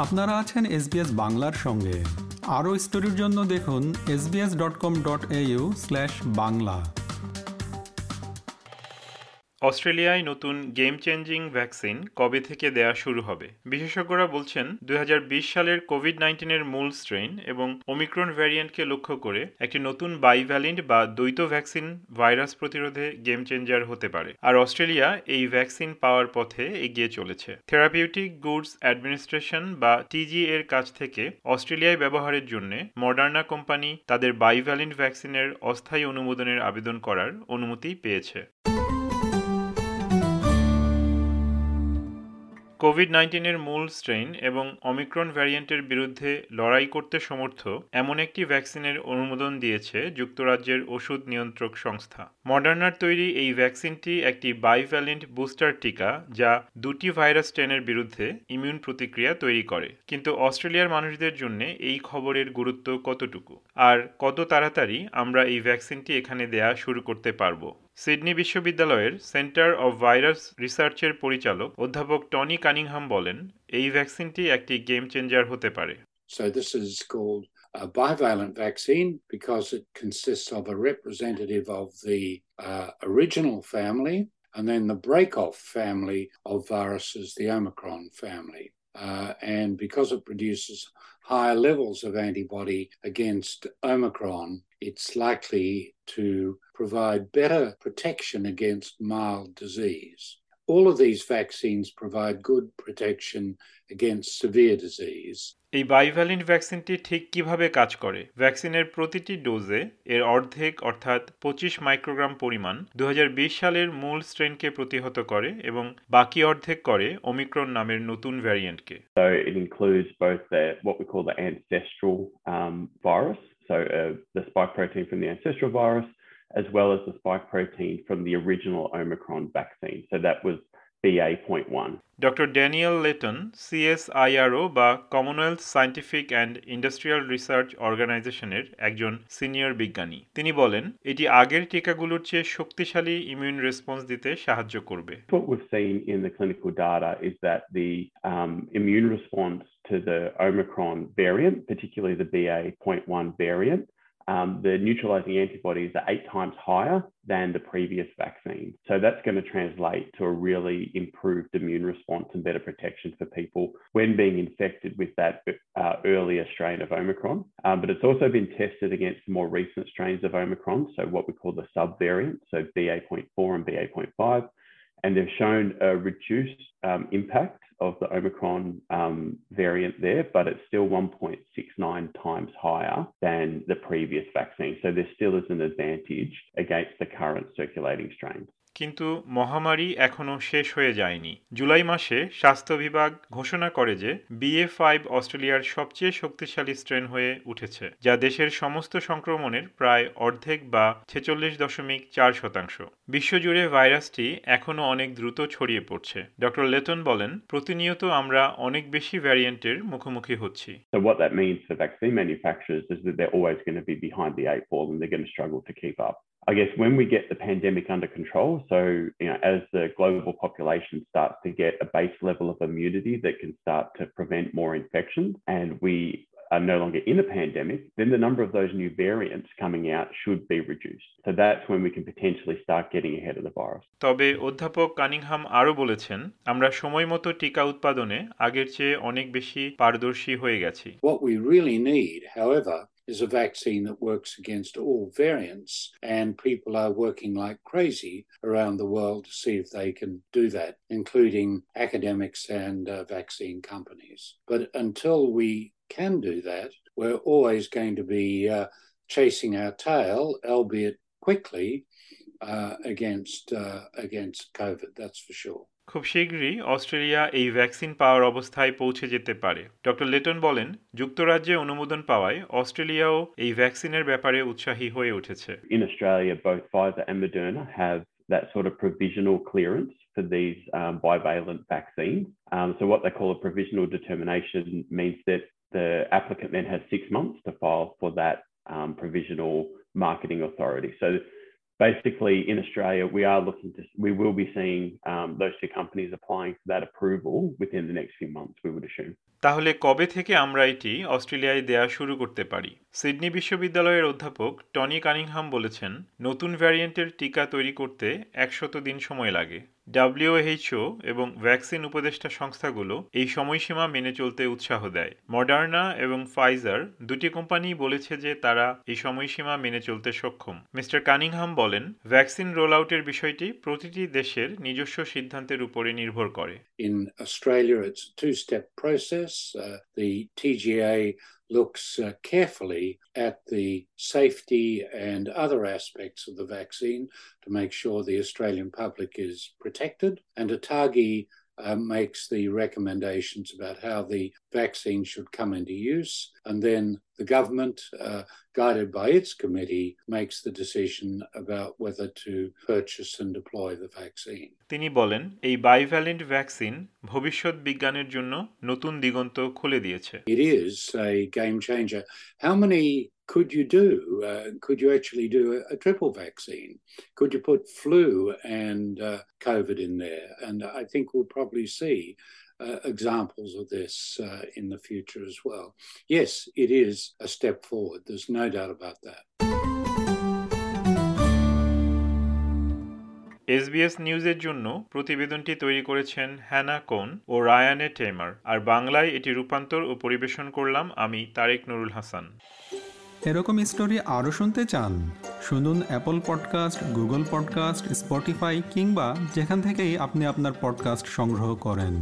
আপনারা আছেন এসবিএস বাংলার সঙ্গে। আরও স্টোরির জন্য দেখুন SBS dot com dot slash Bangla. অস্ট্রেলিয়ায় নতুন গেম চেঞ্জিং ভ্যাকসিন কবে থেকে দেয়া শুরু হবে? বিশেষজ্ঞরা বলছেন দু হাজার বিশ সালের কোভিড নাইন্টিনের মূল স্ট্রেন এবং ওমিক্রন ভ্যারিয়েন্টকে লক্ষ্য করে একটি নতুন বাইভ্যালিন্ট বা দ্বৈত ভ্যাকসিন ভাইরাস প্রতিরোধে গেম চেঞ্জার হতে পারে। আর অস্ট্রেলিয়া এই ভ্যাকসিন পাওয়ার পথে এগিয়ে চলেছে। থেরাপিউটিক গুডস অ্যাডমিনিস্ট্রেশন বা টিজি এর কাছ থেকে অস্ট্রেলিয়ায় ব্যবহারের জন্য মডার্না কোম্পানি তাদের বাইভ্যালিন্ট ভ্যাকসিনের অস্থায়ী অনুমোদনের আবেদন করার অনুমতি পেয়েছে। কোভিড নাইন্টিনের মূল স্ট্রেইন এবং অমিক্রন ভ্যারিয়েন্টের বিরুদ্ধে লড়াই করতে সমর্থ এমন একটি ভ্যাকসিনের অনুমোদন দিয়েছে যুক্তরাজ্যের ওষুধ নিয়ন্ত্রক সংস্থা। মডার্নার তৈরি এই ভ্যাকসিনটি একটি বাইভ্যালেন্ট বুস্টার টিকা যা দুটি ভাইরাস স্ট্রেনের বিরুদ্ধে ইমিউন প্রতিক্রিয়া তৈরি করে। কিন্তু অস্ট্রেলিয়ার মানুষদের জন্য এই খবরের গুরুত্ব কতটুকু? আর কত তাড়াতাড়ি আমরা এই ভ্যাকসিনটি এখানে দেয়া শুরু করতে পারব? সিডনি বিশ্ববিদ্যালয়ের সেন্টার অব ভাইরাস রিসার্চের পরিচালক অধ্যাপক টনি কানিংহাম বলেন এই ভ্যাকসিনটি একটি গেম চেঞ্জার হতে পারে So this is called a bivalent vaccine because it consists of a representative of the uh, original family and then the break-off family of viruses, the Omicron family. Uh, and because it produces higher levels of antibody against Omicron, it's likely to provide better protection against mild disease. All of these vaccines provide good protection against severe disease. এই বাইভ্যালিন্ট ভ্যাকসিনটি ঠিক কিভাবে কাজ করে ভ্যাকসিনের প্রতিটি ডোজে এর অর্ধেক অর্থাৎ পঁচিশ মাইক্রোগ্রাম পরিমাণ দু সালের মূল স্ট্রেনকে প্রতিহত করে এবং বাকি অর্ধেক করে ওমিক্রন নামের নতুন ভ্যারিয়েন্টকে So it includes both the what we call the ancestral um, virus, so uh, the spike protein from the ancestral virus, as well as the spike protein from the original Omicron vaccine. So that was BA.1. Doctor Daniel Layton CSIRO বা Commonwealth scientific and industrial research অর্গানাইজেশনের একজন senior বিজ্ঞানী তিনি বলেন এটি আগের টিকাগুলোর চেয়ে শক্তিশালী ইমিউন রেসপন্স দিতে সাহায্য করবে What we've seen in the clinical data is that the um, immune response to the Omicron variant, particularly the BA.1 variant, um, the neutralizing antibodies are eight times higher than the previous vaccine. So that's going to translate to a really improved immune response and better protection for people when being infected with that uh, earlier strain of Omicron. Um, but it's also been tested against more recent strains of Omicron, so what we call the subvariants, so BA.4 and BA.5. And they've shown a reduced um, impact of the Omicron um, variant there, but it's still 1.69 times higher than the previous vaccine. So there still is an advantage against the current circulating strains. কিন্তু মহামারী এখনও শেষ হয়ে যায়নি জুলাই মাসে স্বাস্থ্য বিভাগ ঘোষণা করে যে বিএ ফাইভ অস্ট্রেলিয়ার সবচেয়ে শক্তিশালী স্ট্রেন হয়ে উঠেছে যা দেশের সমস্ত সংক্রমণের প্রায় অর্ধেক বা ছেচল্লিশ দশমিক চার শতাংশ বিশ্বজুড়ে ভাইরাসটি এখনও অনেক দ্রুত ছড়িয়ে পড়ছে ডক্টর লেটন বলেন প্রতিনিয়ত আমরা অনেক বেশি ভ্যারিয়েন্টের মুখোমুখি হচ্ছি So what that means for vaccine manufacturers is that they're always going to be behind the eight ball and they're going to struggle to keep up. I guess when we get the pandemic under control, so you know, as the global population starts to get a base level of immunity that can start to prevent more infections, and we are no longer in a pandemic, then the number of those new variants coming out should be reduced. So that's when we can potentially start getting ahead of the virus. তবে অধ্যাপক Cunningham আরও বলেছেন আমরা সময়মতো টিকা উৎপাদনে আগের চেয়ে অনেক বেশি পারদর্শী হয়ে গেছি What we really need, however, is a vaccine that works against all variants, and people are working like crazy around the world to see if they can do that, including academics and uh, vaccine companies. But until we can do that, we're always going to be uh, chasing our tail, albeit quickly, uh, against uh, against COVID. That's for sure. খুব শীঘ্রই Australia এই vaccine পাওয়ার অবস্থায় পৌঁছে যেতে পারে doctor Lytton বলেন যুক্তরাজ্যে অনুমোদন পাওয়ায় অস্ট্রেলিয়াও এই ভ্যাকসিনের ব্যাপারে উৎসাহী হয়ে উঠেছে In Australia, both Pfizer and Moderna have that sort of provisional clearance for these um, bivalent vaccines. Um, so what they call a provisional determination means that the applicant then has six months to file for that um, provisional marketing authority. So basically, in Australia, we are looking to, we will be seeing um, those two companies applying for that approval within the next few months, we would assume. তাহলে কবে থেকে আমরা এটি অস্ট্রেলিয়ায় দেয়া শুরু করতে পারি? সিডনি বিশ্ববিদ্যালয়ের অধ্যাপক টনি কানিংহাম বলেছেন, নতুন ভ্যারিয়েন্টের টিকা তৈরি করতে একশত দিন সময় লাগে। ডাব্লিউএইচও এবং ভ্যাকসিন উপদেষ্টা সংস্থাগুলো এই সময়সীমা মেনে চলতে উৎসাহ দেয়। মডার্না এবং ফাইজার দুটি কোম্পানি বলেছে যে তারা এই সময়সীমা মেনে চলতে সক্ষম। মিস্টার কানিংহাম বলেন, ভ্যাকসিন রোল আউটের বিষয়টি প্রতিটি দেশের নিজস্ব সিদ্ধান্তের উপরে নির্ভর করে। Uh, the TGA looks uh, carefully at the safety and other aspects of the vaccine to make sure the Australian public is protected. And ATAGI uh, makes the recommendations about how the vaccine should come into use. And then the government, uh, guided by its committee, makes the decision about whether to purchase and deploy the vaccine. তিনি বলেন এই bivalent vaccine ভবিষ্যৎ বিজ্ঞানের জন্য নতুন দিগন্ত খুলে দিয়েছে It is a game changer. How many could you do? Uh, could you actually do a, a triple vaccine? Could you put flu and uh, COVID in there? And I think we'll probably see uh, examples of this uh, in the future as well. Yes, it is a step forward. There's no doubt about that. SBS নিউজের জন্য প্রতিবেদনটি তৈরি করেছেন হ্যানা কোন ও রায়ানে টেমার আর বাংলায় এটি রূপান্তর ও পরিবেশন করলাম আমি তারেক নুরুল হাসান এরকম স্টোরি আরও শুনতে চান শুনুন Apple podcast Google podcast Spotify কিংবা যেখান থেকেই আপনি আপনার পডকাস্ট সংগ্রহ করেন